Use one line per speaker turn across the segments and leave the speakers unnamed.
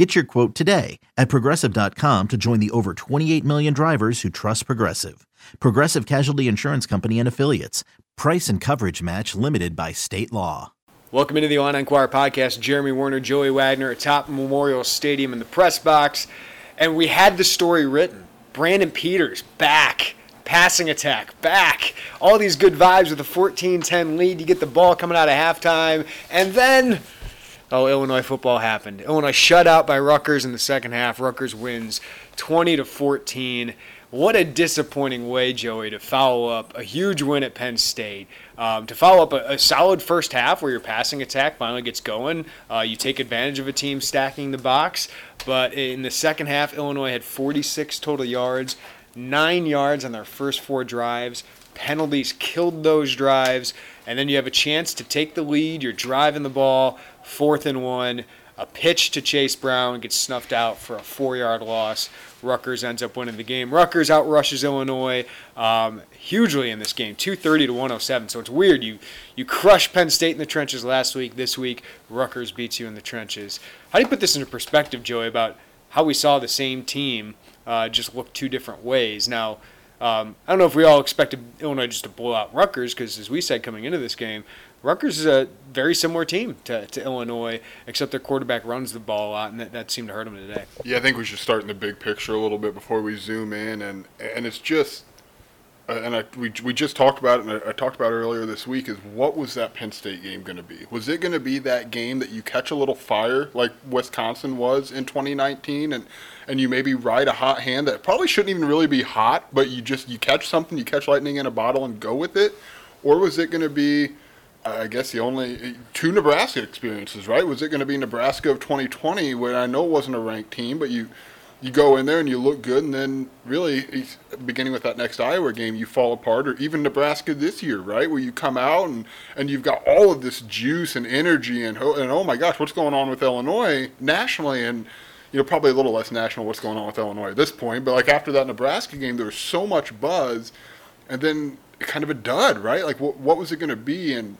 Get your quote today at progressive.com to join the over 28 million drivers who trust Progressive. Progressive Casualty Insurance Company and Affiliates. Price and coverage match limited by state law.
Welcome into the Illini Inquirer podcast. Jeremy Werner, Joey Wagner atop Memorial Stadium in the press box. And we had the story written. Brandon Peters back. Passing attack back. All these good vibes with a 14 10 lead. You get the ball coming out of halftime. And then oh, Illinois football happened. Illinois shut out by Rutgers in the second half. Rutgers wins 20 to 14. What a disappointing way, Joey, to follow up a huge win at Penn State. Um, to follow up a, a, solid first half where your passing attack finally gets going. Uh, you take advantage of a team stacking the box. But in the second half, Illinois had 46 total yards, nine yards on their first four drives. Penalties killed those drives. And then you have a chance to take the lead. You're driving the ball fourth and one. A pitch to Chase Brown gets snuffed out for a four yard loss. Rutgers ends up winning the game. Rutgers outrushes Illinois um, hugely in this game, 230 to 107. So it's weird. You you crush Penn State in the trenches last week. This week, Rutgers beats you in the trenches. How do you put this into perspective, Joey, about how we saw the same team uh, just look two different ways? Now, um, I don't know if we all expected Illinois just to blow out Rutgers because, as we said coming into this game, Rutgers is a very similar team to, to Illinois, except their quarterback runs the ball a lot, and that, that seemed to hurt them today.
Yeah, I think we should start in the big picture a little bit before we zoom in, and and it's just, uh, and I, we we just talked about it, and I, I talked about earlier this week. Is what was that Penn State game going to be? Was it going to be that game that you catch a little fire like Wisconsin was in 2019, and and you maybe ride a hot hand that probably shouldn't even really be hot, but you just you catch something, you catch lightning in a bottle and go with it, or was it going to be I guess the only two Nebraska experiences, right? Was it going to be Nebraska of 2020, where I know it wasn't a ranked team, but you you go in there and you look good, and then really beginning with that next Iowa game, you fall apart, or even Nebraska this year, right, where you come out and and you've got all of this juice and energy, and and oh my gosh, what's going on with Illinois nationally, and you know probably a little less national what's going on with Illinois at this point, but like after that Nebraska game, there was so much buzz, and then kind of a dud, right? Like what what was it going to be, and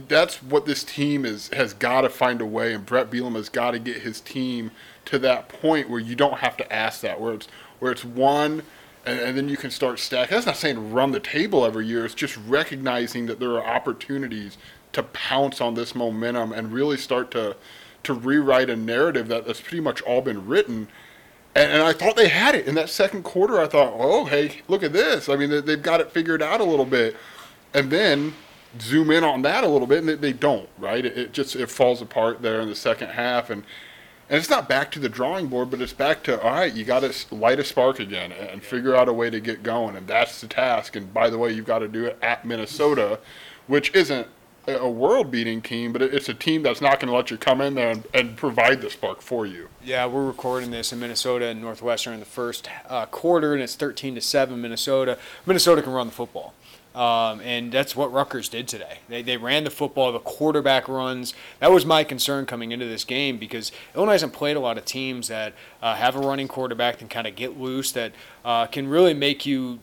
that's what this team is has got to find a way, and Bret Bielema has got to get his team to that point where you don't have to ask that, where it's where it's one, and, and then you can start stacking. That's not saying run the table every year. It's just recognizing that there are opportunities to pounce on this momentum and really start to to rewrite a narrative that, that's pretty much all been written. And, and, I thought they had it in that second quarter. I thought, oh, hey, look at this. I mean, they, they've got it figured out a little bit. And then zoom in on that a little bit, and they, they don't, right? It, it, just it falls apart there in the second half, and and it's not back to the drawing board, but it's back to all right. You got to light a spark again and figure out a way to get going, and that's the task. And by the way, you've got to do it at Minnesota, which isn't a world-beating team, but it's a team that's not going to let you come in there and, and, provide the spark for you.
Yeah, we're recording this in Minnesota and Northwestern in the first uh, quarter, and it's 13 to seven Minnesota. Minnesota can run the football. Um, and that's what Rutgers did today. They, they ran the football, the quarterback runs. That was my concern coming into this game because Illinois hasn't played a lot of teams that uh, have a running quarterback and kind of get loose that uh, can really make you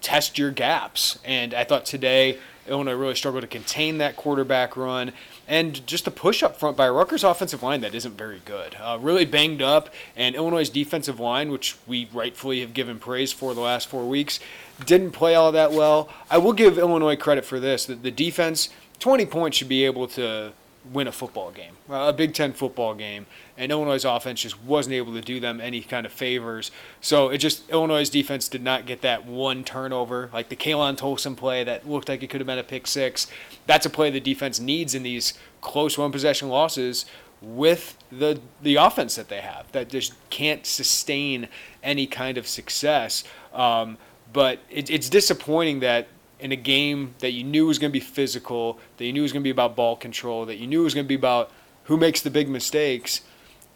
test your gaps. And I thought today Illinois really struggled to contain that quarterback run and just the push up front by Rutgers' offensive line that isn't very good. Uh, really banged up, and Illinois' defensive line, which we rightfully have given praise for the last four weeks, didn't play all that well. I will give Illinois credit for this. The, the defense, 20 points should be able to win a football game, a Big Ten football game, and Illinois' offense just wasn't able to do them any kind of favors. So it just Illinois' defense did not get that one turnover, like the Khalan Tolson play that looked like it could have been a pick six. That's a play the defense needs in these close one possession losses with the the offense that they have that just can't sustain any kind of success. Um, but it, it's disappointing that in a game that you knew was going to be physical, that you knew was going to be about ball control, that you knew was going to be about who makes the big mistakes.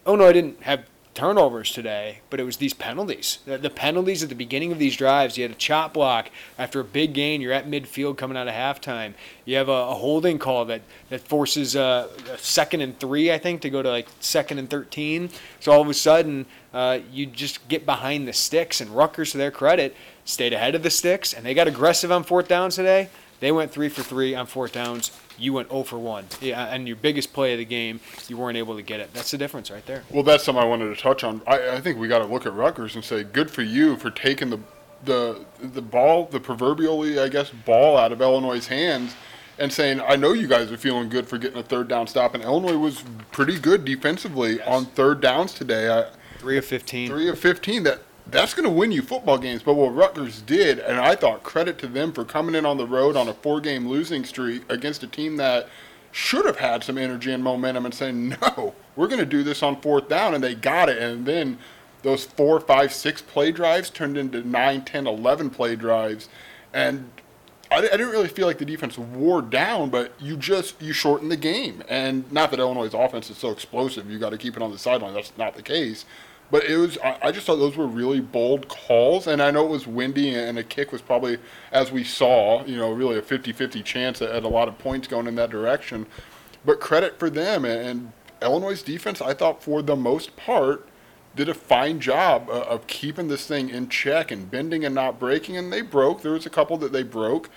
Oh no, I didn't have turnovers today, but it was these penalties. The, the, penalties at the beginning of these drives. You had a chop block after a big gain. You're at midfield coming out of halftime. You have a, a holding call that that forces uh, a second and three, I think, to go to like second and thirteen. So all of a sudden, uh, you just get behind the sticks. And Rutgers, to their credit, stayed ahead of the sticks, and they got aggressive on fourth downs today. They went three for three on fourth downs you went 0 for 1. Yeah, and your biggest play of the game, you weren't able to get it. That's the difference right there.
Well, that's something I wanted to touch on. I, I think we got to look at Rutgers and say, good for you for taking the the the ball, the proverbially, I guess, ball out of Illinois' hands and saying, I know you guys are feeling good for getting a third down stop. And Illinois was pretty good defensively yes. on third downs today. I,
three of 15.
Three of 15. That that's going to win you football games. But what Rutgers did, and I thought credit to them for coming in on the road on a four game losing streak against a team that should have had some energy and momentum and saying, no, we're going to do this on fourth down. And they got it. And then those four, five, six play drives turned into nine, ten, eleven play drives. And I, I didn't really feel like the defense wore down, but you just you shorten the game. And not that Illinois' offense is so explosive, you got to keep it on the sideline. That's not the case. But it was I just thought those were really bold calls, and I know it was windy, and a kick was probably, as we saw, you know, really a 50-50 chance at, a lot of points going in that direction. But credit for them and Illinois' defense. I thought for the most part did a fine job of keeping this thing in check and bending and not breaking. And they broke. There was a couple that they broke,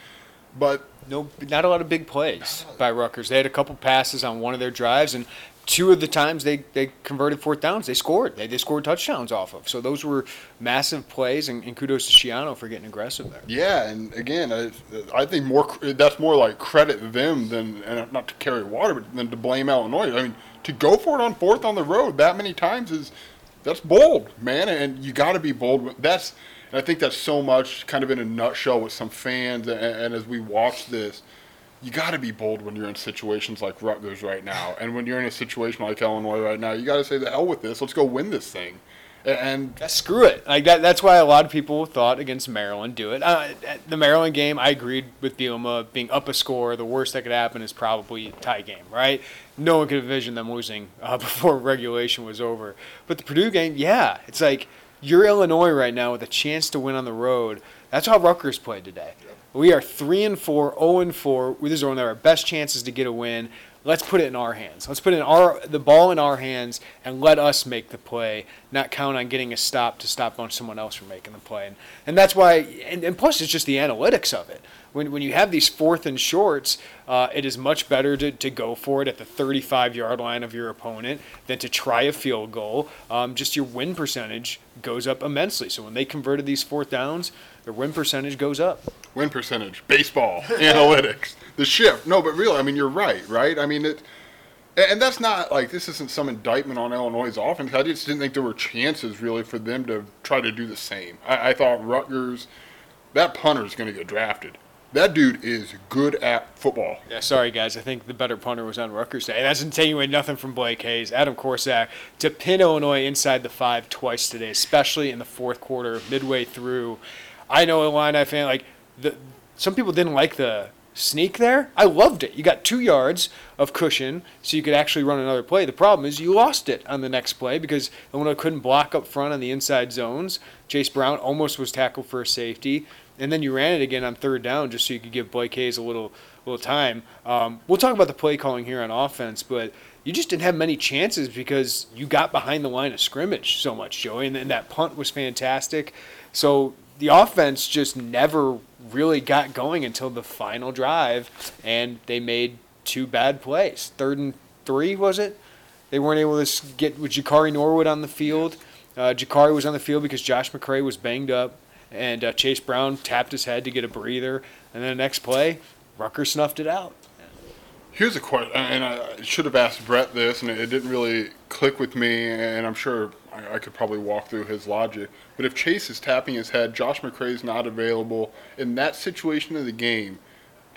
but
no, not a lot of big plays by Rutgers. They had a couple passes on one of their drives, and two of the times they, they converted fourth downs, they scored. They, they scored touchdowns off of. So those were massive plays, and, and kudos to Schiano for getting aggressive there.
Yeah, and again, I, I think more that's more like credit them than and not to carry water, but than to blame Illinois. I mean, to go for it on fourth on the road that many times is that's bold, man, and you got to be bold. That's and I think that's so much kind of in a nutshell with some fans, and, and as we watch this you got to be bold when you're in situations like Rutgers right now, and when you're in a situation like Illinois right now, you got to say the hell with this. Let's go win this thing. And
yeah, screw it. Like that. That's why a lot of people thought against Maryland do it. Uh, the Maryland game, I agreed with Bielema being up a score. The worst that could happen is probably a tie game, right? No one could envision them losing uh, before regulation was over. But the Purdue game, yeah, it's like you're Illinois right now with a chance to win on the road. That's how Rutgers played today. We are three and four, zero oh and four. These are one of our best chances to get a win. Let's put it in our hands. Let's put in our the ball in our hands and let us make the play, not count on getting a stop to stop on someone else from making the play. And, and that's why. And, and plus, it's just the analytics of it when, when you have these fourth and shorts, uh, it is much better to, to go for it at the 35 yard line of your opponent than to try a field goal. Um, just your win percentage goes up immensely. So when they converted these fourth downs, their win percentage goes up.
Win percentage, baseball, analytics, the shift. No, but really, I mean, you're right, right? I mean, it. And that's not like this isn't some indictment on Illinois' offense. I just didn't think there were chances really for them to try to do the same. I, I thought Rutgers, that punter is going to get drafted. That dude is good at football.
Yeah, sorry guys. I think the better punter was on Rutgers today. That's insinuating nothing from Blake Hayes. Adam Korsak to pin Illinois inside the five twice today, especially in the fourth quarter, midway through. I know Illini fan like the. Some people didn't like the sneak there. I loved it. You got two yards of cushion, so you could actually run another play. The problem is you lost it on the next play because Illinois couldn't block up front on the inside zones. Chase Brown almost was tackled for a safety and then you ran it again on third down just so you could give Blake Hayes a little little time. Um, we'll talk about the play calling here on offense, but you just didn't have many chances because you got behind the line of scrimmage so much, Joey, and, and that punt was fantastic. So the offense just never really got going until the final drive, and they made two bad plays. Third and three was it? They weren't able to get with Jakari Norwood on the field. Uh, Jakari was on the field because Josh McCray was banged up and uh, Chase Brown tapped his head to get a breather, and then the next play, Rucker snuffed it out.
Here's a question, and I should have asked Brett this, and it didn't really click with me, and I'm sure I, could probably walk through his logic. But if Chase is tapping his head, Josh McCray's not available in that situation of the game,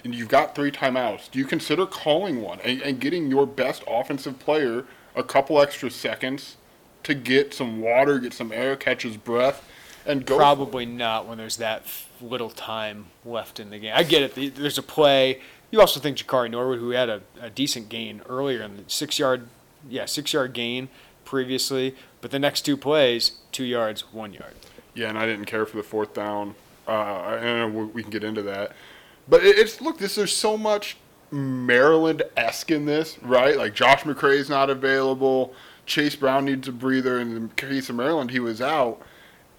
and you've got three timeouts, do you consider calling one and, and getting your best offensive player a couple extra seconds to get some water, get some air, catch his breath? and go.
Probably not when there's that little time left in the game. I get it. There's a play. You also think Jakari Norwood, who had a, a decent gain earlier in the six yard, yeah, six yard gain, previously, but the next two plays, two yards, one yard.
Yeah, and I didn't care for the fourth down. Uh, and we can get into that. But it's look, this there's so much Maryland esque in this, right? Like Josh McCray's not available. Chase Brown needs a breather. In the case of Maryland, he was out.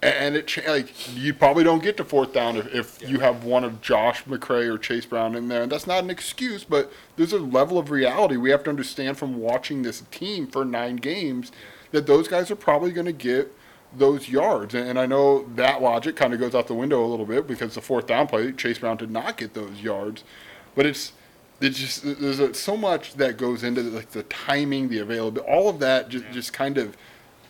And it like you probably don't get to fourth down if, if yeah. you have one of Josh McCray or Chase Brown in there, and that's not an excuse, but there's a level of reality we have to understand from watching this team for nine games that those guys are probably going to get those yards. And I know that logic kind of goes out the window a little bit because the fourth down play, Chase Brown did not get those yards, but it's it's just there's a, so much that goes into the, like the timing, the availability, all of that just, just kind of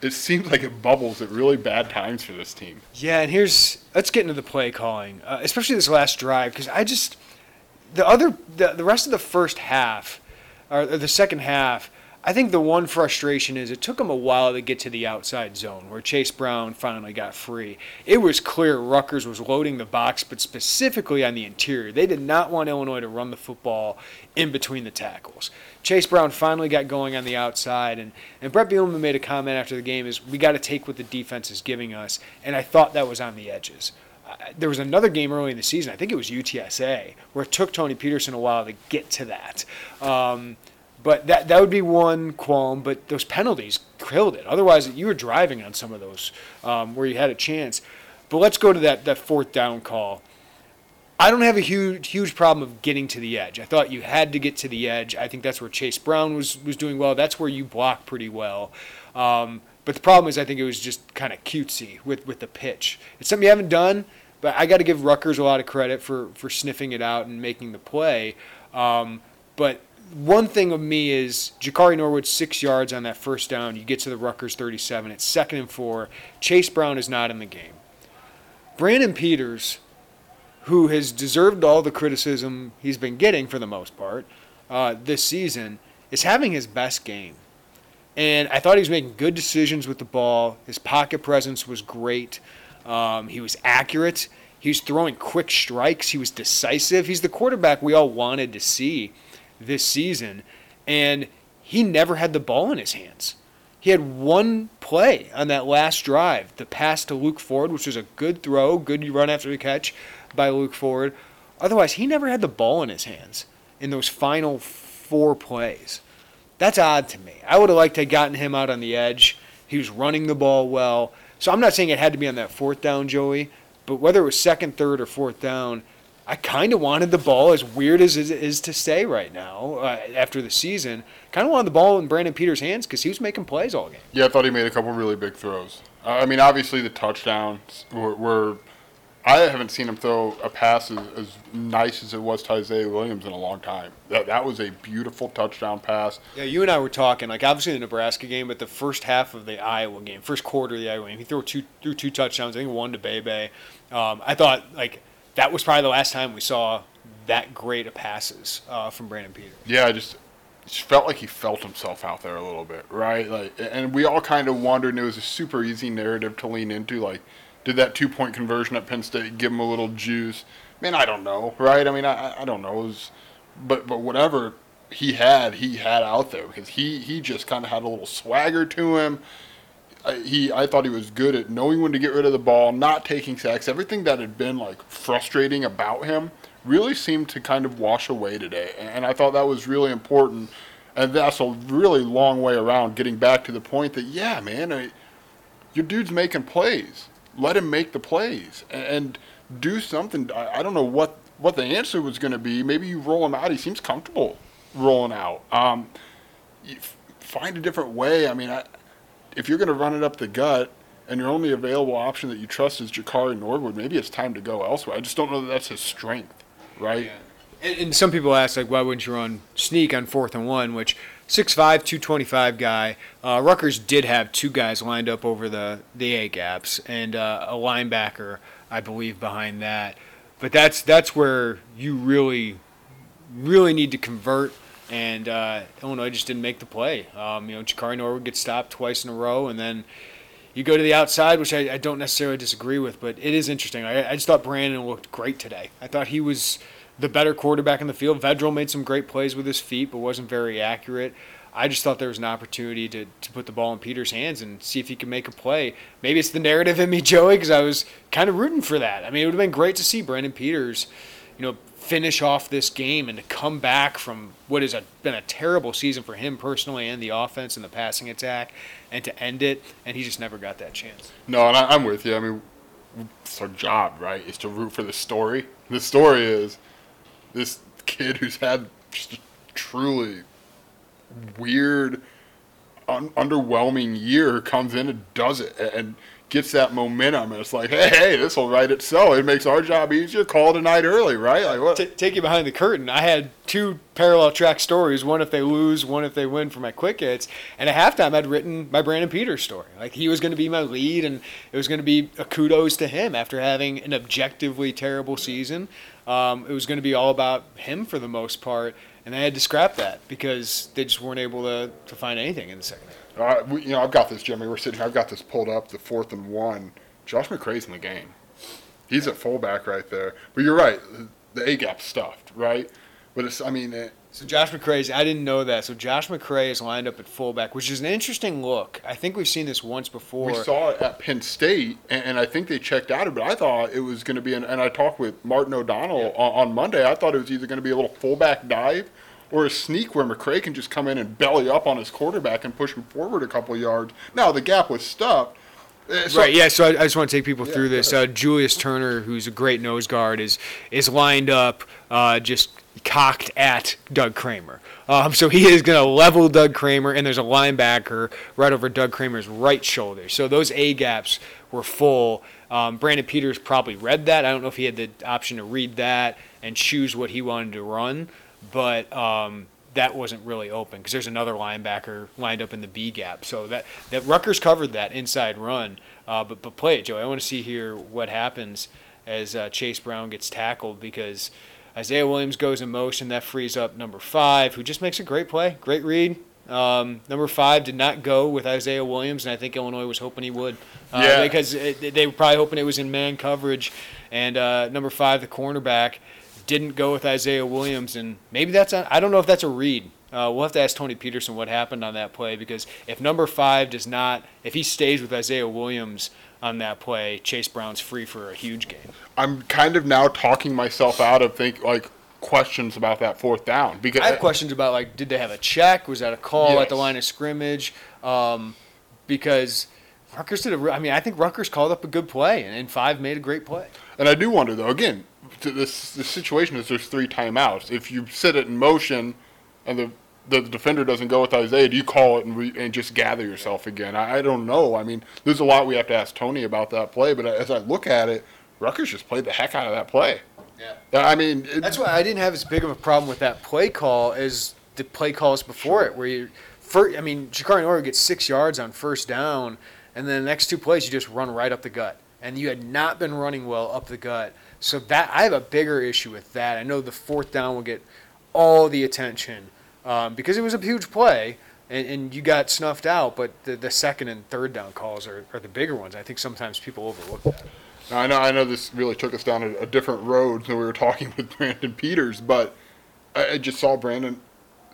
it seems like it bubbles at really bad times for this team.
Yeah, and here's let's get into the play calling, uh, especially this last drive because I just the other the, the rest of the first half or the second half I think the one frustration is it took him a while to get to the outside zone where Chase Brown finally got free. It was clear Rutgers was loading the box, but specifically on the interior. They did not want Illinois to run the football in between the tackles. Chase Brown finally got going on the outside, and, and Bret Bielema made a comment after the game is we got to take what the defense is giving us, and I thought that was on the edges. There was another game early in the season, I think it was UTSA, where it took Tony Petersen a while to get to that. Um, but that that would be one qualm. But those penalties killed it. Otherwise, you were driving on some of those um, where you had a chance. But let's go to that that fourth down call. I don't have a huge huge problem of getting to the edge. I thought you had to get to the edge. I think that's where Chase Brown was was doing well. That's where you block pretty well. Um, but the problem is, I think it was just kind of cutesy with, with the pitch. It's something you haven't done, but I got to give Rutgers a lot of credit for, for sniffing it out and making the play. Um, but one thing of me is Jakari Norwood six yards on that first down. You get to the Rutgers 37. It's second and four. Chase Brown is not in the game. Brandon Peters, who has deserved all the criticism he's been getting for the most part uh, this season, is having his best game. And I thought he was making good decisions with the ball. His pocket presence was great. Um, he was accurate. He was throwing quick strikes. He was decisive. He's the quarterback we all wanted to see this season, and he never had the ball in his hands. He had one play on that last drive, the pass to Luke Ford, which was a good throw, good run after the catch by Luke Ford. Otherwise, he never had the ball in his hands in those final four plays. That's odd to me. I would have liked to have gotten him out on the edge. He was running the ball well. So I'm not saying it had to be on that fourth down, Joey, but whether it was second, third, or fourth down, I kind of wanted the ball, as weird as it is to say right now uh, after the season. Kind of wanted the ball in Brandon Peters' hands because he was making plays all game.
Yeah, I thought he made a couple really big throws. Uh, I mean, obviously the touchdowns were, were. I haven't seen him throw a pass as, as, nice as it was to Isaiah Williams in a long time. That, that was a beautiful touchdown pass.
Yeah, you and I were talking like obviously the Nebraska game, but the first half of the Iowa game, first quarter of the Iowa game, he threw two threw two touchdowns. I think one to Bebe. Um, I thought like that was probably the last time we saw that great of passes uh, from Brandon Peters.
Yeah, I just, just felt like he felt himself out there a little bit, right? Like, and we all kind of wondered. And it was a super easy narrative to lean into. Like, did that two point conversion at Penn State give him a little juice? Man, I don't know, right? I mean, I, I don't know. Was, but but whatever he had, he had out there because he he just kind of had a little swagger to him he I thought he was good at knowing when to get rid of the ball, not taking sacks. Everything that had been like frustrating about him really seemed to kind of wash away today, and I thought that was really important. And that's a really long way around getting back to the point that yeah, man, I, your dude's making plays. Let him make the plays and, and do something. I, I, don't know what what the answer was going to be. Maybe you roll him out. He seems comfortable rolling out. Um, find a different way. I mean, I, if you're going to run it up the gut and your only available option that you trust is Jakari Norwood, maybe it's time to go elsewhere. I just don't know that that's his strength, right? Yeah.
And, and, some people ask, like, why wouldn't you run sneak on fourth and one, which 6'5", 225 guy. Uh, Rutgers did have two guys lined up over the, the A gaps and uh, a linebacker, I believe, behind that. But that's that's where you really, really need to convert – and uh, Illinois just didn't make the play. Um, you know, Jakari Norwood gets stopped twice in a row, and then you go to the outside, which I, I don't necessarily disagree with, but it is interesting. I, I, just thought Brandon looked great today. I thought he was the better quarterback in the field. Vedral made some great plays with his feet, but wasn't very accurate. I just thought there was an opportunity to, to put the ball in Peter's hands and see if he could make a play. Maybe it's the narrative in me, Joey, because I was kind of rooting for that. I mean, it would have been great to see Brandon Peters, you know, finish off this game and to come back from what has been a terrible season for him personally and the offense and the passing attack and to end it. And he just never got that chance.
No, and I, I'm with you. I mean, it's our job, right? Is to root for the story. The story is this kid who's had just a truly weird, un- underwhelming year comes in and does it and gets that momentum. And it's like, hey, hey, this will write itself. It makes our job easier. Call tonight early, right? Like what?
T- take you behind the curtain. I had two parallel track stories. One if they lose, one if they win for my quick hits. And at halftime, I'd written my Brandon Peters story. Like he was going to be my lead, and it was going to be a kudos to him after having an objectively terrible season. Um, it was going to be all about him for the most part, and I had to scrap that because they just weren't able to, to find anything in the second half.
Uh, we, you know, I've got this, Jimmy. We're sitting here. I've got this pulled up. The fourth and one. Josh McCray's in the game. He's at fullback right there. But you're right. The A gap stuffed, right? But it's. I mean, it,
So Josh McCray's I didn't know that. So Josh McCray is lined up at fullback, which is an interesting look. I think we've seen this once before.
we saw it at Penn State, and, and I think they checked out. It, but I thought it was going to be. An, and I talked with Martin O'Donnell on, on Monday. I thought it was either going to be a little fullback dive or a sneak where McCray can just come in and belly up on his quarterback and push him forward a couple yards. Now the gap was stuffed. Uh, so-
right, yeah. So I, I just want to take people through this. Uh, Julius Turner, who's a great nose guard, is is lined up, uh, just cocked at Doug Kramer. Um, so he is going to level Doug Kramer, and there's a linebacker right over Doug Kramer's right shoulder. So those A gaps were full. Um, Brandon Peters probably read that. I don't know if he had the option to read that and choose what he wanted to run, but um, that wasn't really open because there's another linebacker lined up in the B gap. So that that Rutgers covered that inside run. Uh, but but play it, Joey. I want to see here what happens as uh, Chase Brown gets tackled because Isaiah Williams goes in motion. That frees up number five, who just makes a great play, great read. Um, number five did not go with Isaiah Williams, and I think Illinois was hoping he would. Uh,
Yeah.
Because it, they were probably hoping it was in man coverage. And uh, number five, the cornerback, didn't go with Isaiah Williams, and maybe that's a, I don't know if that's a read. Uh, we'll have to ask Tony Petersen what happened on that play because if number five does not, if he stays with Isaiah Williams on that play, Chase Brown's free for a huge game.
I'm kind of now talking myself out of think like questions about that fourth down because
I have questions about like, did they have a check? Was that a call at the line of scrimmage? Um, because Rutgers did a. I mean, I think Rutgers called up a good play, and, and five made a great play.
And I do wonder though. Again, to this the situation is there's three timeouts. If you set it in motion, and the the defender doesn't go with Isaiah, do you call it and, re, and just gather yourself again? I, I don't know. I mean, there's a lot we have to ask Tony about that play. But as I look at it, Rutgers just played the heck out of that play.
Yeah.
I mean, it,
That's why I didn't have as big of a problem with that play call as the play calls before it, where you, first, I mean, Jakari Norwood gets six yards on first down, and then the next two plays you just run right up the gut, and you had not been running well up the gut. So that I have a bigger issue with that. I know the fourth down will get all the attention um, because it was a huge play. And, and you got snuffed out, but the, the second and third down calls are, are the bigger ones. I think sometimes people overlook that.
Now, I know, I know this really took us down a, a different road than we were talking with Brandon Peters, but I, I just saw Brandon.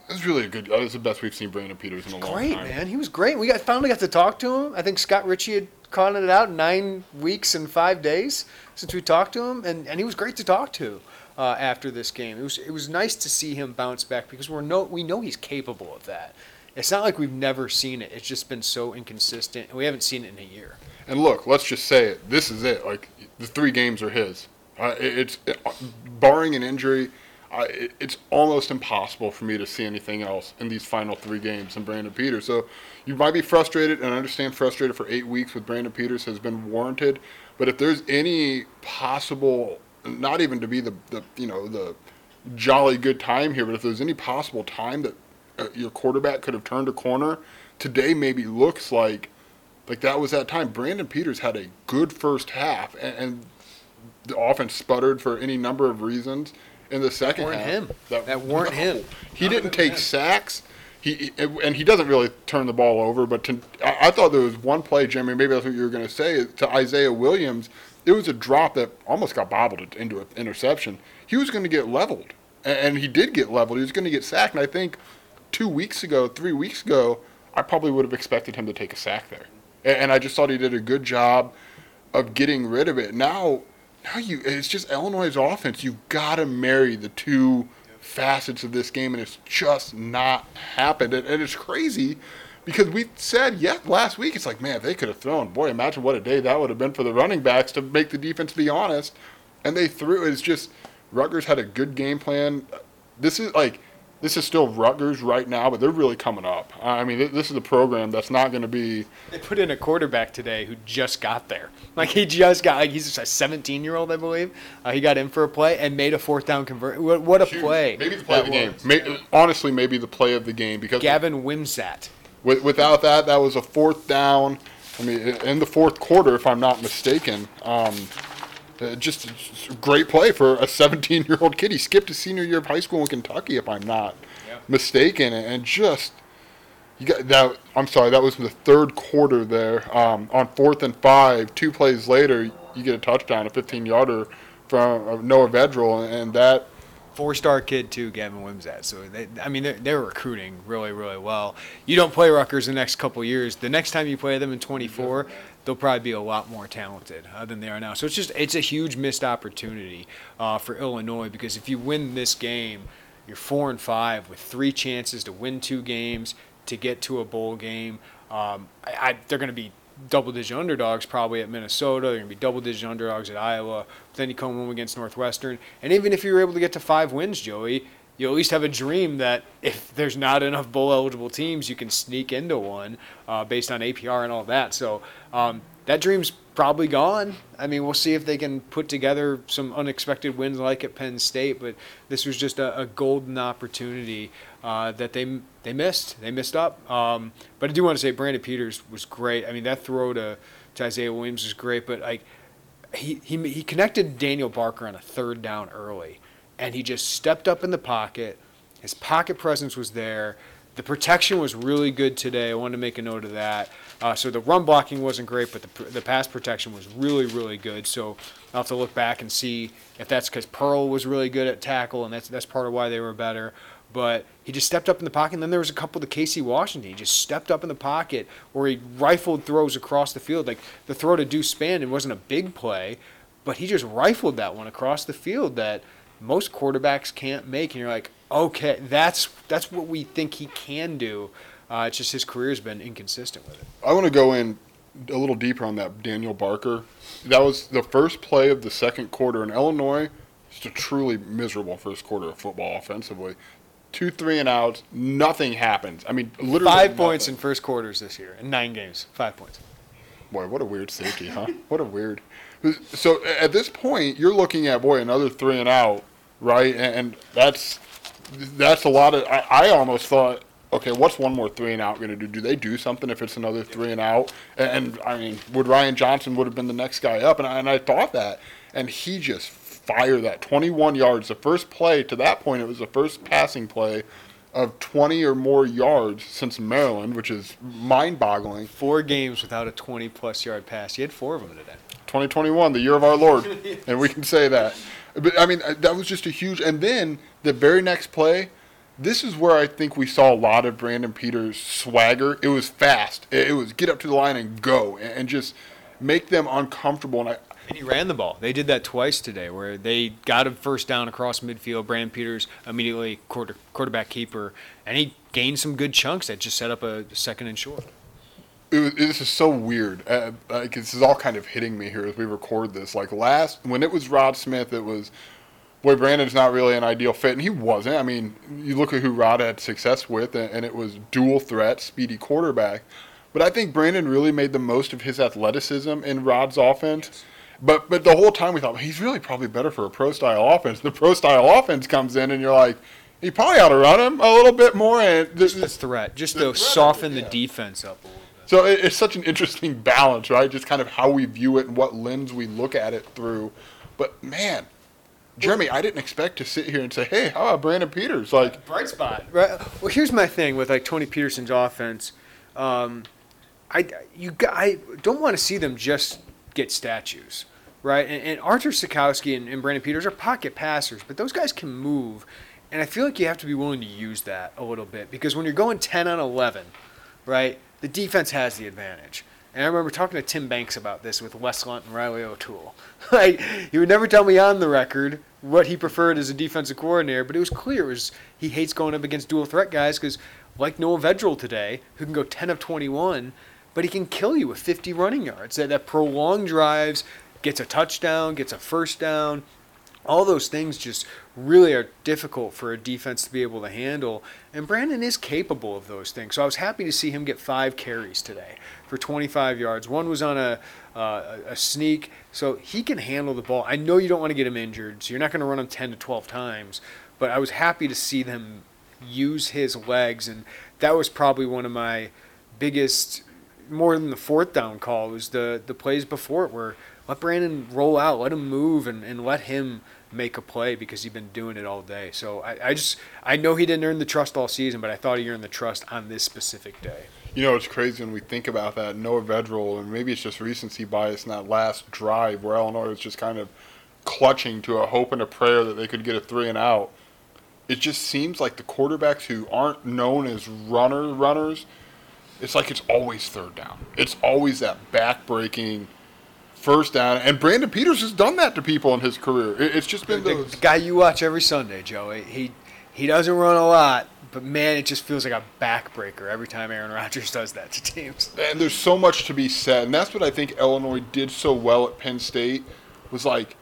It was really a good. That was the best we've seen Brandon Peters in a long
Great
time.
man, he was great. We got finally got to talk to him. I think Scott Richey had called it out nine weeks and five days since we talked to him, and, and he was great to talk to uh, after this game. It was it was nice to see him bounce back because we're no we know he's capable of that. It's not like we've never seen it. It's just been so inconsistent, and we haven't seen it in a year.
And look, let's just say it. This is it. Like the three games are his. Uh, it, it's it, barring an injury. I it, it's almost impossible for me to see anything else in these final three games than Brandon Peters. So you might be frustrated, and I understand frustrated for eight weeks with Brandon Peters has been warranted. But if there's any possible, not even to be the, the you know the jolly good time here, but if there's any possible time that uh, your quarterback could have turned a corner, today maybe looks like like that was that time. Brandon Peters had a good first half, and, and the offense sputtered for any number of reasons in the second
weren't
half.
him. That weren't him.
He didn't take sacks. He and he doesn't really turn the ball over. But to, I, thought there was one play, Jimmy. Maybe that's what you were going to say to Isaiah Williams. It was a drop that almost got bobbled into an interception. He was going to get leveled, and, and he did get leveled. He was going to get sacked. And I think two weeks ago, three weeks ago, I probably would have expected him to take a sack there, and, and I just thought he did a good job of getting rid of it. Now, now you, it's just Illinois' offense. You've got to marry the two facets of this game, and it's just not happened. And, and it's crazy because we said yeah last week. It's like man, they could have thrown. Boy, imagine what a day that would have been for the running backs to make the defense be honest. And they threw. It's just Rutgers had a good game plan. This is like this is still Rutgers right now, but they're really coming up. I mean, this is a program that's not going to be.
They put in a quarterback today who just got there. Like he just got, like he's a 17 year old, I believe. Uh, he got in for a play and made a fourth down convert. What, what a
Huge.
play!
Maybe the play of the game. May, honestly, maybe the play of the game because
Gavin Wimsatt.
with, without that, that was a fourth down. I mean, in the fourth quarter, if I'm not mistaken. Um, uh, just a great play for a 17 year old kid. He skipped his senior year of high school in Kentucky, if I'm not
Yeah.
mistaken, and just you got that. I'm sorry, that was the third quarter there. Um, on fourth and five, two plays later, you get a touchdown, a 15 yarder from Noah Vedral, and that
Four star kid too, Gavin Wimsatt. So they, I mean, they're, they're recruiting really, really well. You don't play Rutgers the next couple years. The next time you play them in 24, they'll probably be a lot more talented uh, than they are now. So it's just it's a huge missed opportunity uh, for Illinois because if you win this game, you're four and five with three chances to win two games to get to a bowl game. Um, I, I, they're going to be double-digit underdogs probably at Minnesota. They're going to be double-digit underdogs at Iowa. Then you come home against Northwestern, and even if you're able to get to five wins, Joey, you at least have a dream that if there's not enough bowl-eligible teams, you can sneak into one uh, based on APR and all that. So um, that dream's probably gone. I mean, we'll see if they can put together some unexpected wins like at Penn State, but this was just a, a golden opportunity uh, that they they missed. They missed up. Um, but I do want to say Brandon Peters was great. I mean, that throw to, to Isaiah Williams was great, but like he, he he connected Daniel Barker on a third down early, and he just stepped up in the pocket. His pocket presence was there. The protection was really good today. I wanted to make a note of that. Uh, so the run blocking wasn't great, but the, the pass protection was really, really good. So I'll have to look back and see if that's because Pearl was really good at tackle, and that's that's part of why they were better. But he just stepped up in the pocket, and then there was a couple to Casey Washington. He just stepped up in the pocket where he rifled throws across the field. Like the throw to Deuce Spann, it wasn't a big play, but he just rifled that one across the field that most quarterbacks can't make. And you're like, okay, that's that's what we think he can do. Uh, it's just his career's been inconsistent with it.
I want to go in a little deeper on that Daniel Barker. That was the first play of the second quarter in Illinois. Just a truly miserable first quarter of football offensively. Two three and outs, nothing happens. I mean, literally
Five
nothing.
points in first quarters this year in nine games. Five points.
Boy, what a weird safety, huh? what a weird. So at this point, you're looking at boy another three and out, right? And, and that's that's a lot of. I, I almost thought, okay, what's one more three and out going to do? Do they do something if it's another three and out? And, and I mean, would Ryan Johnson would have been the next guy up? And I, and I thought that, and he just fired that 21 yards. The first play to that point, it was the first passing play of 20 or more yards since Maryland, which is mind-boggling.
Four games without a 20 plus yard pass. He had four of them today.
2021, the year of our Lord, and we can say that. But I mean, uh, that was just a huge. And then the very next play, this is where I think we saw a lot of Brandon Peters' swagger. It was fast. It was get up to the line and go, and just make them uncomfortable. And I,
And he ran the ball. They did that twice today, where they got a first down across midfield. Brandon Peters immediately quarter, quarterback keeper, and he gained some good chunks that just set up a second and short.
It was, this is so weird. Uh, like this is all kind of hitting me here as we record this. Like last, when it was Rod Smith, it was, boy, Brandon's not really an ideal fit, and he wasn't. I mean, you look at who Rod had success with, and, and it was dual threat, speedy quarterback. But I think Brandon really made the most of his athleticism in Rod's offense. But but the whole time we thought he's really probably better for a pro style offense. The pro style offense comes in, and you're like, he probably ought to run him a little bit more. And this,
threat, just to soften the
yeah.
defense up a little bit.
So it, it's such an interesting balance, right? Just kind of how we view it and what lens we look at it through. But man, Jeremy, I didn't expect to sit here and say, "Hey, how about Brandon Peters?" Like,
bright spot. Right. Well, here's my thing with like Tony Petersen's offense. Um, I you I don't want to see them just get statues, right? And, and Arthur Sitkowski and, and Brandon Peters are pocket passers, but those guys can move. And I feel like you have to be willing to use that a little bit because when you're going 10 on 11, right, the defense has the advantage. And I remember talking to Tim Banks about this with Wes Lunt and Riley O'Toole. like he would never tell me on the record what he preferred as a defensive coordinator, but it was clear it was he hates going up against dual threat guys because like Noah Vedral today, who can go 10 of 21, but he can kill you with 50 running yards. That, that prolonged drives, gets a touchdown, gets a first down. All those things just really are difficult for a defense to be able to handle. And Brandon is capable of those things. So I was happy to see him get five carries today for 25 yards. One was on a, uh, a sneak. So he can handle the ball. I know you don't want to get him injured, so you're not going to run him 10 to 12 times. But I was happy to see them use his legs. And that was probably one of my biggest, more than the fourth down call, was the, the plays before it where let Brandon roll out, let him move, and, and let him make a play because he's been doing it all day. So I, I just, I know he didn't earn the trust all season, but I thought he earned the trust on this specific day.
You know, it's crazy when we think about that. Noah Vedral, and maybe it's just recency bias in that last drive where Illinois was just kind of clutching to a hope and a prayer that they could get a three and out it just seems like the quarterbacks who aren't known as runner runners, it's like it's always third down. It's always that back-breaking first down. And Brandon Peters has done that to people in his career. It's just been
the, the guy you watch every Sunday, Joey. He he doesn't run a lot, but man, it just feels like a backbreaker every time Aaron Rodgers does that to teams.
And there's so much to be said, and that's what I think Illinois did so well at Penn State was like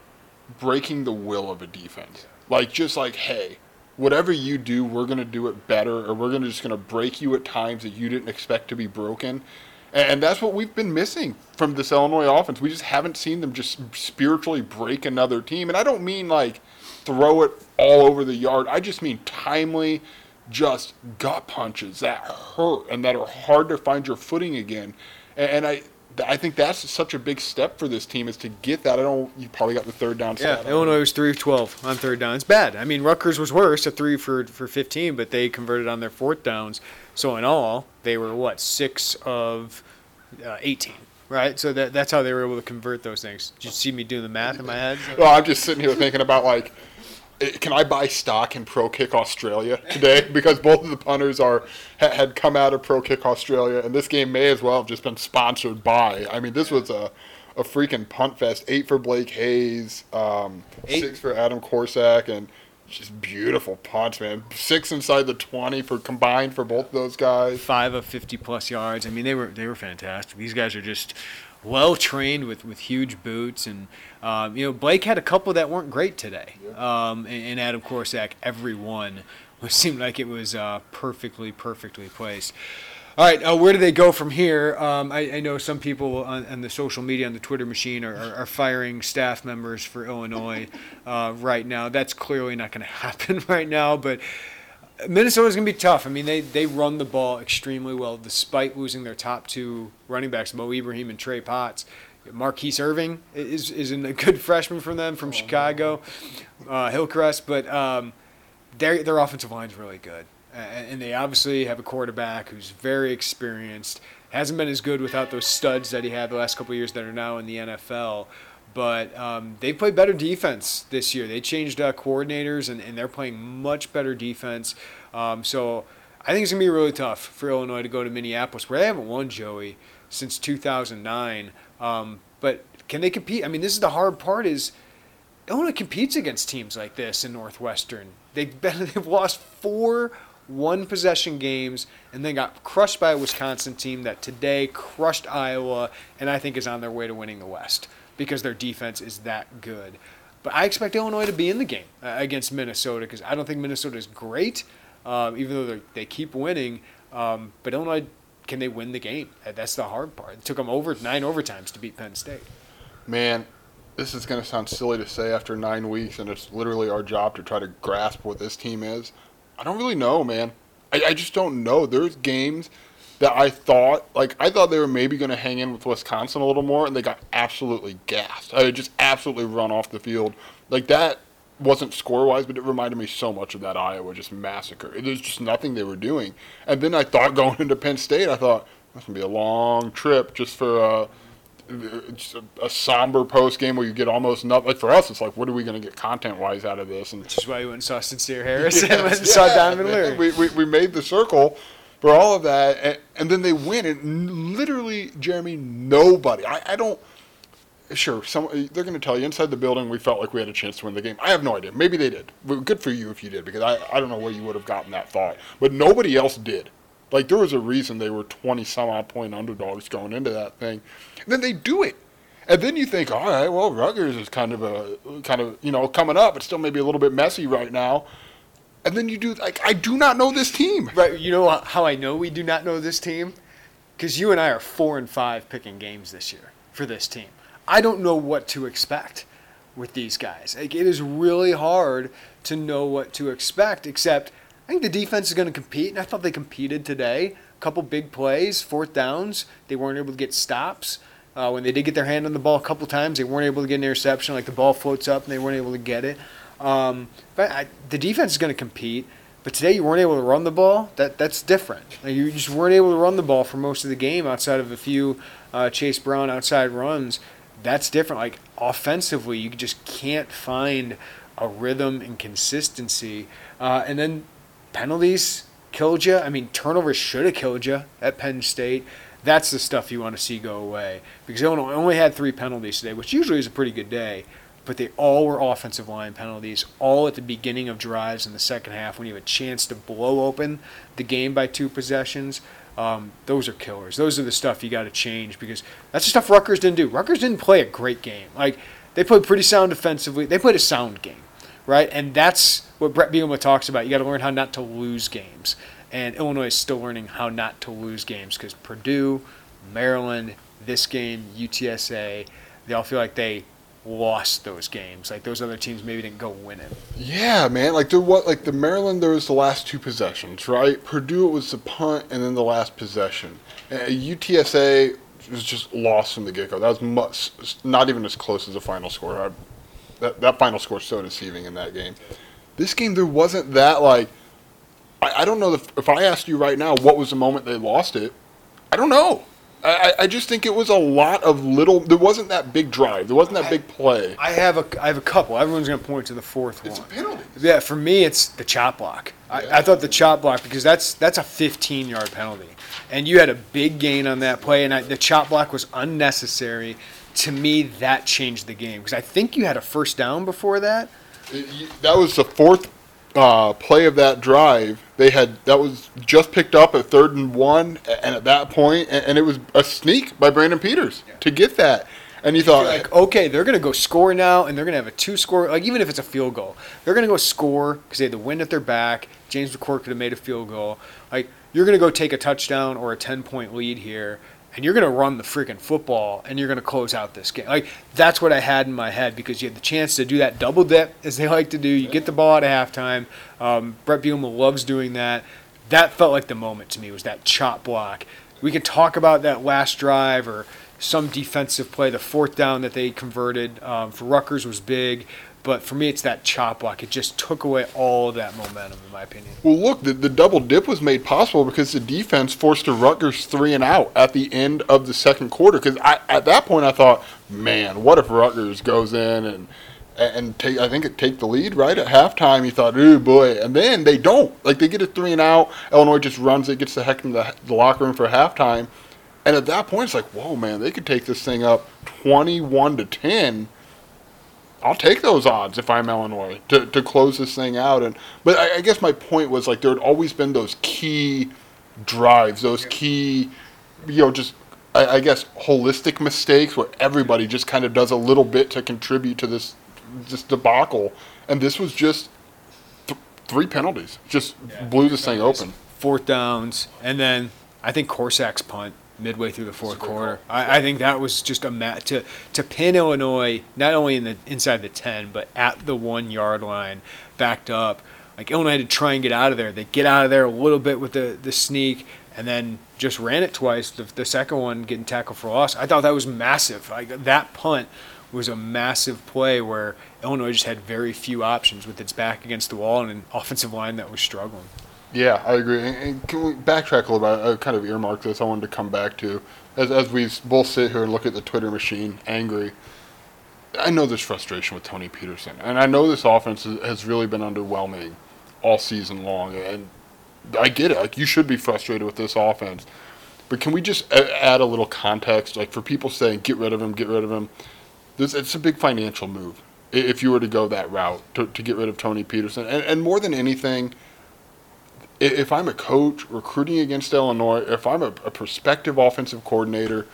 breaking the will of a defense. Like just like, hey, whatever you do, we're going to do it better, or we're to just going to break you at times that you didn't expect to be broken. And that's what we've been missing from this Illinois offense. We just haven't seen them just spiritually break another team. And I don't mean like throw it all over the yard. I just mean timely, just gut punches that hurt and that are hard to find your footing again. And I I think that's such a big step for this team is to get that. I don't. You probably got the third down.
Yeah, Illinois was three of twelve on third down. It's bad. I mean, Rutgers was worse at three for for fifteen, but they converted on their fourth downs. So in all, they were what six of uh, eighteen. Right, so that, that's how they were able to convert those things. Did you see me doing the math in my head?
Well, I'm just sitting here thinking about like can I buy stock in Pro Kick Australia today? because both of the punters are had come out of Pro Kick Australia, and this game may as well have just been sponsored by. I mean, this was a a freaking punt fest. Eight for Blake Hayes, um, six for Adam Korsak, and just beautiful punts, man. Six inside the twenty for combined for both those guys.
Five of fifty plus yards. I mean, they were they were fantastic. These guys are just well trained with, with huge boots. And, um, you know, Blake had a couple that weren't great today. Um, and, and, Adam Korsak, every one seemed like it was uh, perfectly, perfectly placed. All right, uh, where do they go from here? Um, I, I, know some people on, on, the social media, on the Twitter machine, are, are, are firing staff members for Illinois uh, right now. That's clearly not going to happen right now, but Minnesota's going to be tough. I mean, they, they run the ball extremely well despite losing their top two running backs, Mo Ibrahim and Trey Potts. Mar'Keise Irving is, is a good freshman from them from oh, Chicago, uh, Hillcrest, but um, their, their offensive line is really good. And they obviously have a quarterback who's very experienced, hasn't been as good without those studs that he had the last couple years that are now in the NFL but um, they played better defense this year. They changed uh, coordinators, and, and they're playing much better defense. Um, so I think it's going to be really tough for Illinois to go to Minneapolis, where they haven't won, Joey, since 2009. Um, but can they compete? I mean, this is the hard part is Illinois competes against teams like this in Northwestern. They've, been, they've lost four one possession games and then got crushed by a Wisconsin team that today crushed Iowa and I think is on their way to winning the West because their defense is that good. But I expect Illinois to be in the game uh, against Minnesota because I don't think Minnesota is great, um, even though they keep winning. Um, but Illinois, can they win the game? That's the hard part. It took them over nine overtimes to beat Penn State.
Man, this is going to sound silly to say after nine weeks, and it's literally our job to try to grasp what this team is. I don't really know, man. I, I just don't know. There's games that I thought like I thought they were maybe going to hang in with Wisconsin a little more, and they got absolutely gassed. I just absolutely run off the field like that. Wasn't score wise, but it reminded me so much of that Iowa just massacre. There's just nothing they were doing. And then I thought going into Penn State, I thought that's gonna be a long trip just for uh, it's a, a somber post game where you get almost nothing. Like for us, it's like, what are we going to get content wise out of this? And
Which is why we went and saw Sincere Harris and went and saw Donovan
man,
Leary.
we, we, we made the circle for all of that, and, and then they win. And literally, Jeremy, nobody. I, I don't. Sure, some they're going to tell you inside the building we felt like we had a chance to win the game. I have no idea. Maybe they did. Good for you if you did, because I, I don't know where you would have gotten that thought. But nobody else did. Like there was a reason they were twenty some odd point underdogs going into that thing. And then they do it. And then you think, all right, well, Rutgers is kind of a kind of you know coming up, but still maybe a little bit messy right now. And then you do like I do not know this team.
Right. You know how I know we do not know this team? Because you and I are four and five picking games this year for this team. I don't know what to expect with these guys. Like, it is really hard to know what to expect, except I think the defense is going to compete, and I thought they competed today. A couple big plays, fourth downs. They weren't able to get stops. Uh, when they did get their hand on the ball a couple times, they weren't able to get an interception. Like the ball floats up and they weren't able to get it. Um, but I, the defense is going to compete. But today you weren't able to run the ball. That that's different. Like you just weren't able to run the ball for most of the game outside of a few uh, Chase Brown outside runs. That's different. Like offensively, you just can't find a rhythm and consistency. Uh, and then penalties killed you. I mean, turnovers should have killed you at Penn State. That's the stuff you want to see go away because Illinois only had three penalties today, which usually is a pretty good day. But they all were offensive line penalties, all at the beginning of drives in the second half when you have a chance to blow open the game by two possessions. Um, those are killers. Those are the stuff you got to change because that's the stuff Rutgers didn't do. Rutgers didn't play a great game. Like they played pretty sound defensively. They played a sound game, right? And that's what Bret Bielema talks about. You got to learn how not to lose games. And Illinois is still learning how not to lose games because Purdue, Maryland, this game, UTSA, they all feel like they lost those games. Like those other teams maybe didn't go win it.
Yeah, man. Like there what like the Maryland there was the last two possessions, right? Purdue it was the punt and then the last possession. Uh, UTSA was just lost from the get go. That was not even as close as the final score. I, that that final score so deceiving in that game. This game there wasn't that like I, I don't know if, if I asked you right now what was the moment they lost it. I don't know. I, I just think it was a lot of little. There wasn't that big drive. There wasn't that big play.
I have a I have a couple. Everyone's going to point to the fourth
It's a
one.
penalty.
Yeah, for me, it's the chop block. I. I thought the chop block because that's that's a 15 yard penalty, and you had a big gain on that play, and I, the chop block was unnecessary. To me, that changed the game because I think you had a first down before that.
It- you- that was the fourth uh, play of that drive. They had that was just picked up at third and one, and at that point, and, and it was a sneak by Brandon Peters to get that. And you thought,
You're like, okay, they're going to go score now, and they're going to have a two score. Like even if it's a field goal, they're going to go score because they had the wind at their back. James McCourt could have made a field goal. Like you're going to go take a touchdown or a 10 point lead here, and you're going to run the freaking football, and you're going to close out this game. Like that's what I had in my head because you had the chance to do that double dip as they like to do. You get the ball at halftime. Um, Bret Bielema loves doing that. That felt like the moment to me was that chop block. We could talk about that last drive or some defensive play. The fourth down that they converted um, for Rutgers was big, but for me, it's that chop block. It just took away all of that momentum, in my opinion.
well, look, the, the double dip was made possible because the defense forced a Rutgers three and out at the end of the second quarter. Because at that point, I thought, man, what if Rutgers goes in and and take I think it take the lead right at halftime. You thought, oh boy, and then they don't. Like they get a three and out. Illinois just runs it, gets the heck in the, the locker room for halftime, and at that point it's like, whoa, man, they could take this thing up twenty-one to ten. I'll take those odds if I'm Illinois to, to close this thing out. And but I, I guess my point was like there had always been those key drives, those key, you know, just I, I guess holistic mistakes where everybody just kind of does a little bit to contribute to this this debacle. And this was just th- three penalties, just blew this thing open.
Fourth downs, and then I think Korsak's punt midway through the fourth quarter. I, I think that was just a mat to to pin Illinois not only in the inside the ten, but at the one yard line, backed up. Like Illinois had to try and get out of there. They get out of there a little bit with the the sneak, and then just ran it twice. The, the second one getting tackled for loss. I thought that was massive. Like that punt was a massive play where Illinois just had very few options with its back against the wall and an offensive line that was struggling.
Yeah, I agree. And, and can we backtrack a little bit? I kind of earmarked this. I wanted to come back to as as we both sit here and look at the Twitter machine, angry. I know there's frustration with Tony Petersen, and I know this offense has really been underwhelming all season long. And I get it. Like you should be frustrated with this offense, but can we just add a little context? Like for people saying, "Get rid of him, get rid of him." This it's a big financial move if you were to go that route to, to get rid of Tony Petersen, and, and more than anything if I'm a coach recruiting against Illinois, if I'm a, a prospective offensive coordinator,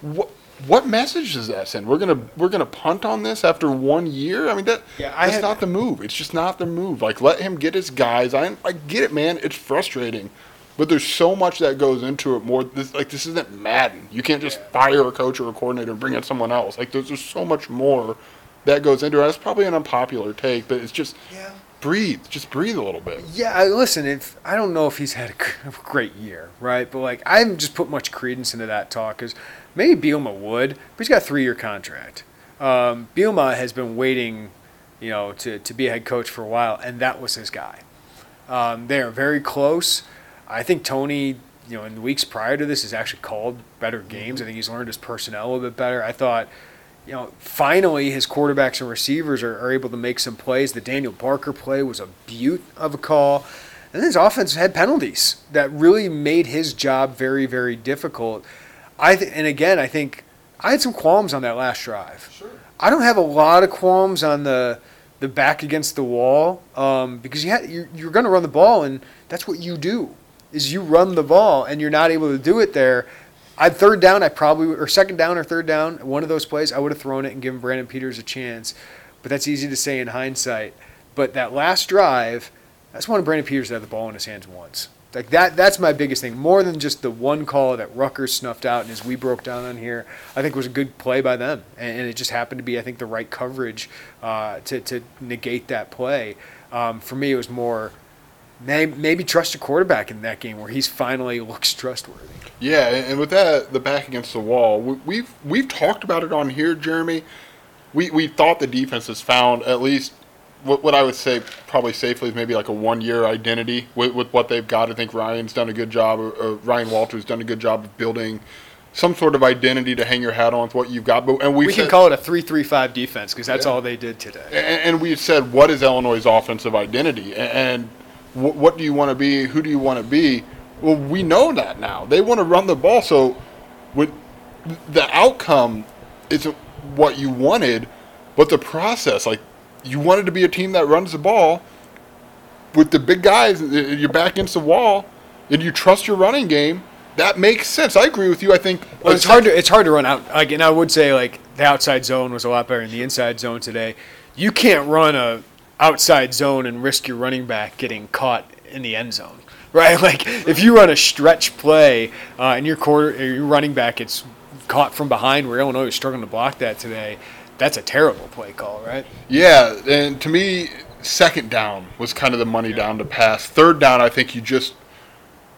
what what message does that send? We're gonna we're gonna punt on this after one year. I mean that yeah, I that's had, not the move. It's just not the move. Like let him get his guys. I I get it, man. It's frustrating, but there's so much that goes into it. More this, like this isn't Madden. You can't just fire a coach or a coordinator and bring in someone else. Like there's, there's so much more that goes into it. That's probably an unpopular take, but it's just yeah breathe. Just breathe a little bit.
Yeah, listen. If I don't know if he's had a great year, right? But like, I haven't just put much credence into that talk because maybe Bielema would, but he's got a three-year contract. Um, Bielema has been waiting, you know, to to be a head coach for a while, and that was his guy. Um, they are very close. I think Tony, you know, in the weeks prior to this, has actually called better games. I think he's learned his personnel a little bit better. I thought you know, finally his quarterbacks and receivers are, are able to make some plays. The Daniel Barker play was a beaut of a call. And his offense had penalties that really made his job very, very difficult. I th- and again, I think I had some qualms on that last drive. Sure. I don't have a lot of qualms on the the back against the wall um, because you had, you're, you're going to run the ball and that's what you do is you run the ball and you're not able to do it there I third down, I probably or second down or third down, one of those plays, I would have thrown it and given Brandon Peters a chance. But that's easy to say in hindsight. But that last drive, that's one of Brandon Peters that had the ball in his hands once. Like that, that's my biggest thing. More than just the one call that Rutgers snuffed out, and as we broke down on here, I think was a good play by them, and, and it just happened to be, I think, the right coverage uh, to to negate that play. Um, for me, it was more maybe, maybe trust a quarterback in that game where he's finally looks trustworthy.
Yeah, and with that, the back against the wall, we've we've talked about it on here, Jeremy. We we thought the defense has found at least what, what I would say probably safely is maybe like a one year identity with, with what they've got. I think Ryan's done a good job, or, or Ryan Walters done a good job of building some sort of identity to hang your hat on with what you've got. But and
we can call it a three-three-five defense because that's yeah. all they did today.
And, and we said, what is Illinois' offensive identity? And, and what, what do you want to be? Who do you want to be? Well, we know that now. They want to run the ball. So, with the outcome isn't what you wanted, but the process. Like you wanted to be a team that runs the ball with the big guys. Uh, You're back against the wall, and you trust your running game. That makes sense. I agree with you. I think.
Well, it's hard to it's hard to run out. Like, and I would say like the outside zone was a lot better than the inside zone today. You can't run a outside zone and risk your running back getting caught in the end zone right? Like if you run a stretch play uh, and your quarter, your running back gets caught from behind, where Illinois was struggling to block that today, that's a terrible play call, right?
Yeah, and to me, second down was kind of the money down to pass. Third down, I think you just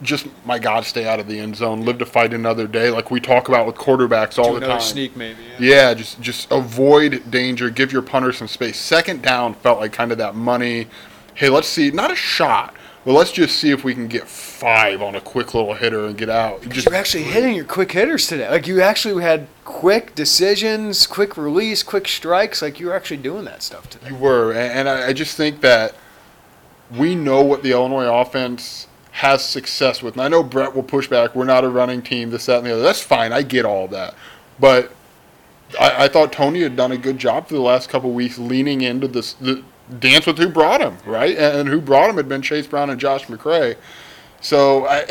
just my God, stay out of the end zone. Live to fight another day, like we talk about with quarterbacks all
Do
the time.
Sneak, maybe.
Yeah. yeah. just just avoid danger. Give your punter some space. Second down felt like kind of that money. Hey, let's see, not a shot, But let's just see if we can get five on a quick little hitter and get out.
Just, you're actually hitting your quick hitters today. Like you actually had quick decisions, quick release, quick strikes. Like you were actually doing that stuff today.
You were, and I just think that we know what the Illinois offense has success with. And I know Bret will push back. We're not a running team. This, that, and the other. That's fine. I get all that, but I, I thought Tony had done a good job for the last couple weeks, leaning into this. The, dance with who brought him, right? And who brought him had been Chase Brown and Josh McCray. So I.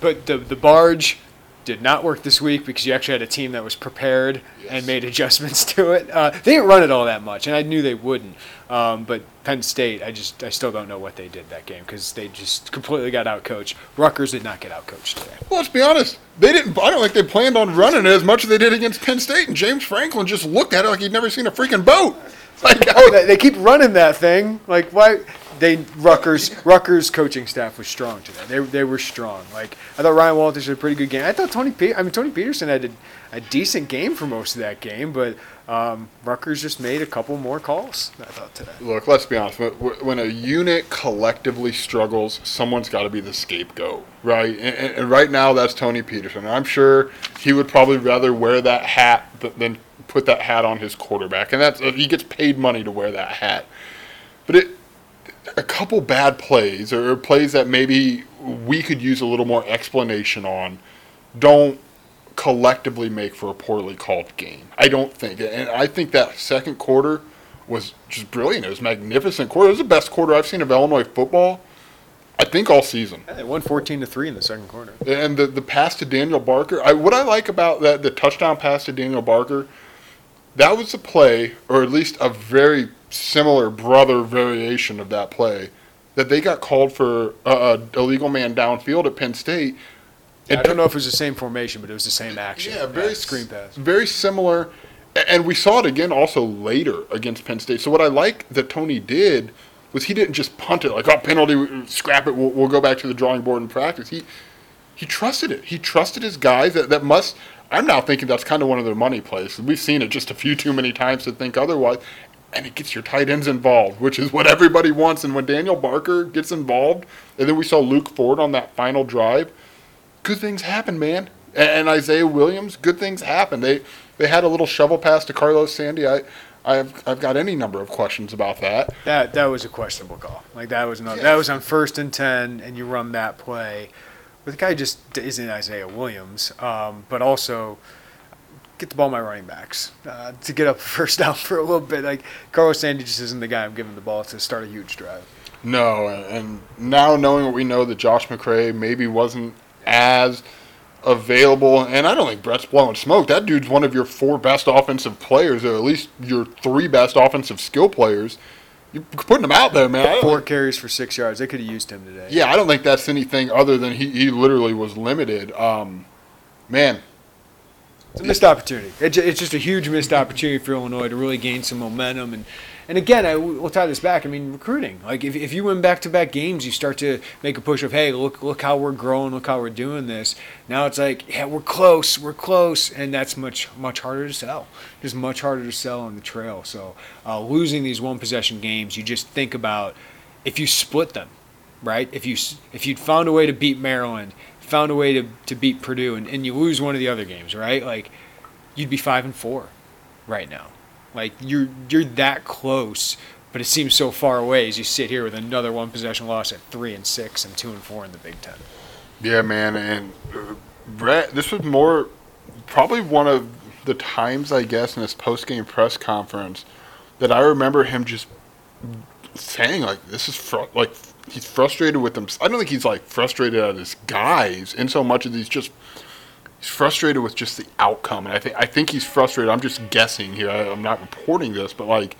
But the the barge did not work this week because you actually had a team that was prepared yes. and made adjustments to it. Uh, they didn't run it all that much, and I knew they wouldn't. Um, but Penn State, I just I still don't know what they did that game because they just completely got outcoached. Rutgers did not get outcoached today.
Well, let's be honest. They didn't. I don't think they planned on running it as much as they did against Penn State. And James Franklin just looked at it like he'd never seen a freaking boat.
Like, oh, they keep running that thing. Like, why? They Rutgers Rutgers coaching staff was strong today. They they were strong. Like I thought Ryan Walters had a pretty good game. I thought Tony Pe- I mean Tony Petersen had a, a decent game for most of that game, but um, Rutgers just made a couple more calls. I thought today.
Look, let's be honest. When- a unit collectively struggles, someone's got to be the scapegoat, right? And, and- and right now, that's Tony Petersen. I'm sure he would probably rather wear that hat than put that hat on his quarterback, and that's he gets paid money to wear that hat. But it, a couple bad plays or plays that maybe we could use a little more explanation on, don't collectively make for a poorly called game. I don't think, and I think that second quarter was just brilliant. It was a magnificent quarter. It was the best quarter I've seen of Illinois football. I think all season.
They won fourteen to three in the second quarter.
And the, the pass to Daniel Barker, I, what I like about that the touchdown pass to Daniel Barker, that was a play, or at least a very similar brother variation of that play, that they got called for a, a illegal man downfield at Penn State.
I don't know if it was the same formation, but it was the same action.
Yeah, very
screen pass.
Very similar, and we saw it again also later against Penn State. So what I like that Tony did was he didn't just punt it like, oh, penalty, scrap it, we'll, we'll go back to the drawing board and practice. He he trusted it. He trusted his guys. That that must. I'm now thinking that's kind of one of their money plays. We've seen it just a few too many times to think otherwise. And it gets your tight ends involved, which is what everybody wants. And when Daniel Barker gets involved, and then we saw Luke Ford on that final drive, good things happen, man. And, and Isaiah Williams, good things happen. They they had a little shovel pass to Carlos Sandy. I I've I've got any number of questions about that.
That that was a questionable call. Like that was not
Yeah.
that was on first and ten, and you run that play. But the guy just isn't Isaiah Williams. Um, but also, get the ball my running backs uh, to get up first down for a little bit. Like Carlos Sandy just isn't the guy I'm giving the ball to start a huge drive.
No, and now knowing what we know that Josh McCray maybe wasn't as available, and I don't think Bret's blowing smoke. That dude's one of your four best offensive players, or at least your three best offensive skill players. You're putting him out there, man.
Four carries for six yards. They could have used him today.
yeah, I don't think that's anything other than he, he literally was limited. Um, man,
It's a missed opportunity. It's just a huge missed opportunity for Illinois to really gain some momentum. And, and again, I, we'll tie this back. I mean, recruiting. Like, if, if you win back to back games, you start to make a push of, hey, look, look how we're growing, look how we're doing this. Now it's like, yeah, we're close, we're close. And that's much, much harder to sell. Just much harder to sell on the trail. So, uh, losing these one possession games, you just think about if you split them, right? If you if you'd found a way to beat Maryland, found a way to, to beat Purdue, and, and you lose one of the other games, right? Like you'd be five and four right now. Like you're you're that close, but it seems so far away as you sit here with another one possession loss at three and six and two and four in the Big Ten.
Yeah, man, and uh, Bret, this was more probably one of the times I guess in his post game press conference that I remember him just saying like, "This is fr- like he's frustrated with them." I don't think he's like frustrated at his guys in so much as he's just he's frustrated with just the outcome, and I think I think he's frustrated. I'm just guessing here. I, I'm not reporting this, but like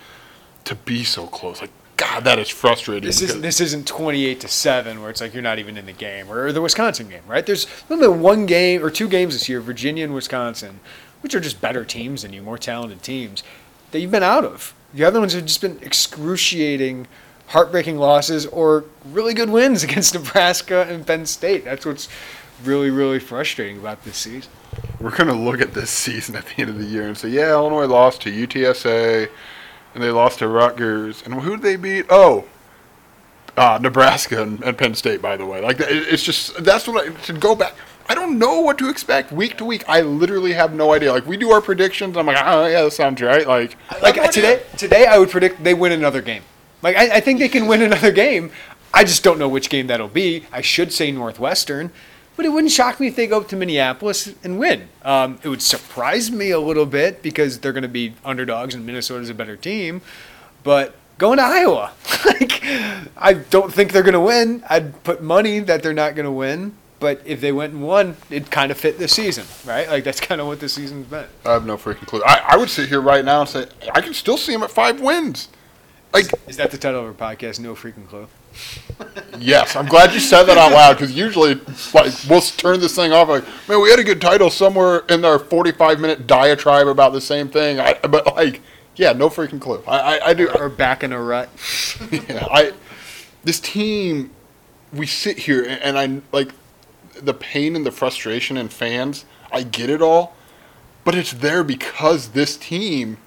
to be so close, like God, that is frustrating.
This isn't this isn't twenty eight to seven where it's like you're not even in the game or, the Wisconsin game, right? There's only one game or two games this year, Virginia and Wisconsin, which are just better teams than you, more talented teams that you've been out of. The other ones have just been excruciating, heartbreaking losses or really good wins against Nebraska and Penn State. That's what's really really frustrating about this season.
we're going to look at this season at the end of the year and say, yeah, Illinois lost to UTSA and they lost to Rutgers. And who did they beat? Oh, uh, Nebraska and, and Penn State, by the way. Like, it- it's just, that's what I, to go back. I don't know what to expect week to week. I literally have no idea. Like, we do our predictions. I'm like, oh, yeah, that sounds right. Like,
Like today, today I would predict they win another game. Like I, I think they can win another game. I just don't know which game that'll be. I should say Northwestern, but it wouldn't shock me if they go up to Minneapolis and win. Um, it would surprise me a little bit because they're going to be underdogs and Minnesota's a better team. But going to Iowa, like I don't think they're going to win. I'd put money that they're not going to win. But if they went and won, it kind of fit the season, right? Like that's kind of what the season's been.
I have no freaking clue. I, I would sit here right now and say, I can still see them at five wins. Like,
Is that the title of our podcast? No freaking clue.
Yes, I'm glad you said that out loud because usually, like, we'll turn this thing off like, man, we had a good title somewhere in our 45 minute diatribe about the same thing. I, but like, yeah, no freaking clue. I, I, I do.
Or back in a rut.
Yeah, I, this team, we sit here and, and I like the pain and the frustration and fans. I get it all, but it's there because this team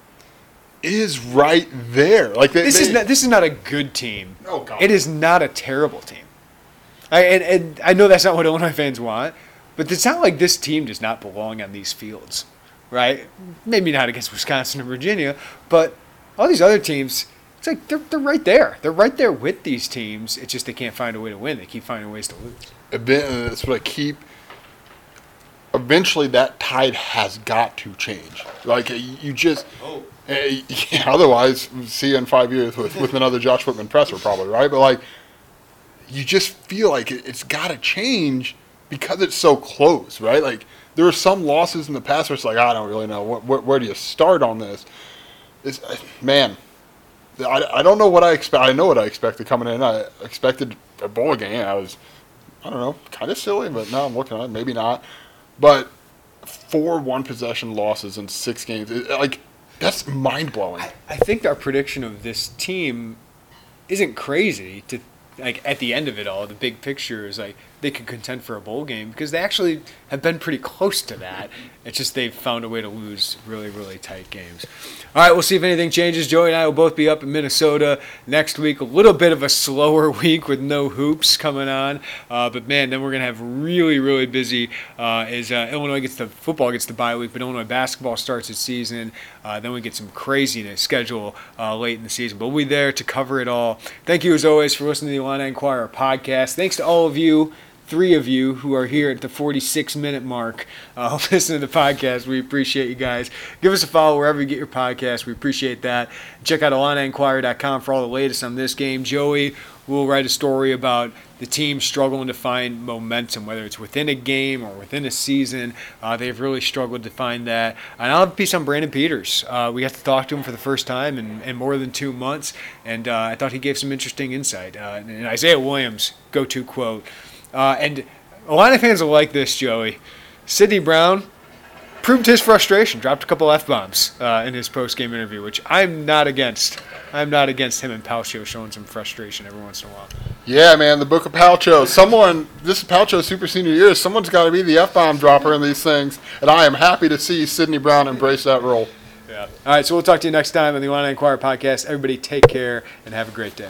is right there. Like they,
This
they,
is not this is not a good team.
Oh, God.
It is not a terrible team. I and, and I know that's not what Illinois fans want, but it's not like this team does not belong on these fields, right? Maybe not against Wisconsin or Virginia, but all these other teams, it's like they're they're right there. They're right there with these teams. It's just they can't find a way to win. They keep finding ways to lose.
Event- That's what I keep. Eventually, that tide has got to change. Like uh, you just.
Oh.
Uh, yeah, otherwise, see you in five years with, with another Josh Whitman presser, probably, right? But like, you just feel like it, it's got to change because it's so close, right? Like, there are some losses in the past where it's like, I don't really know. Where, where, where do you start on this? It's, uh, man, I, I don't know what I expect. I know what I expected coming in. I expected a bowl game. I was, I don't know, kind of silly, but now I'm looking at it, maybe not. But four one possession losses in six games, it, like that's mind blowing.
I, I think our prediction of this team isn't crazy to like at the end of it all the big picture is like they could contend for a bowl game because they actually have been pretty close to that. It's just they've found a way to lose really really tight games. All right we'll see if anything changes. Joey and i will both be up in minnesota next week. A little bit of a slower week with no hoops coming on. Uh, but man then we're to have really really busy uh, as uh, illinois gets the football gets the bye week but illinois basketball starts its season. Uh, then we get some craziness schedule uh, late in the season. But we'll be there to cover it all. Thank you as always for listening to the Illini Inquirer podcast. Thanks to all of you three of you who are here at the 46 minute mark uh, listening to the podcast. We appreciate you guys. Give us a follow wherever you get your podcast. We appreciate that. Check out IlliniInquirer.com for all the latest on this game. Joey will write a story about the team struggling to find momentum, whether it's within a game or within a season. Uh, they've really struggled to find that. And I'll have a piece on Brandon Peters. Uh, we got to talk to him for the first time in, in more than two months, and uh, I thought he gave some interesting insight. Uh, and Isaiah Williams, go to quote. Uh, and a lot of fans will like this, Joey. Sydney Brown proved his frustration, dropped a couple f bombs uh, in his post game interview, which I'm not against. I'm not against him and Palcho showing some frustration every once in a while.
Yeah, man, the Book of Palcho. Someone, this is Palcho's super senior year. Someone's got to be the f bomb dropper in these things, and I am happy to see Sydney Brown embrace that role.
Yeah. All right, so we'll talk to you next time on the Illini Inquirer podcast. Everybody, take care and have a great day.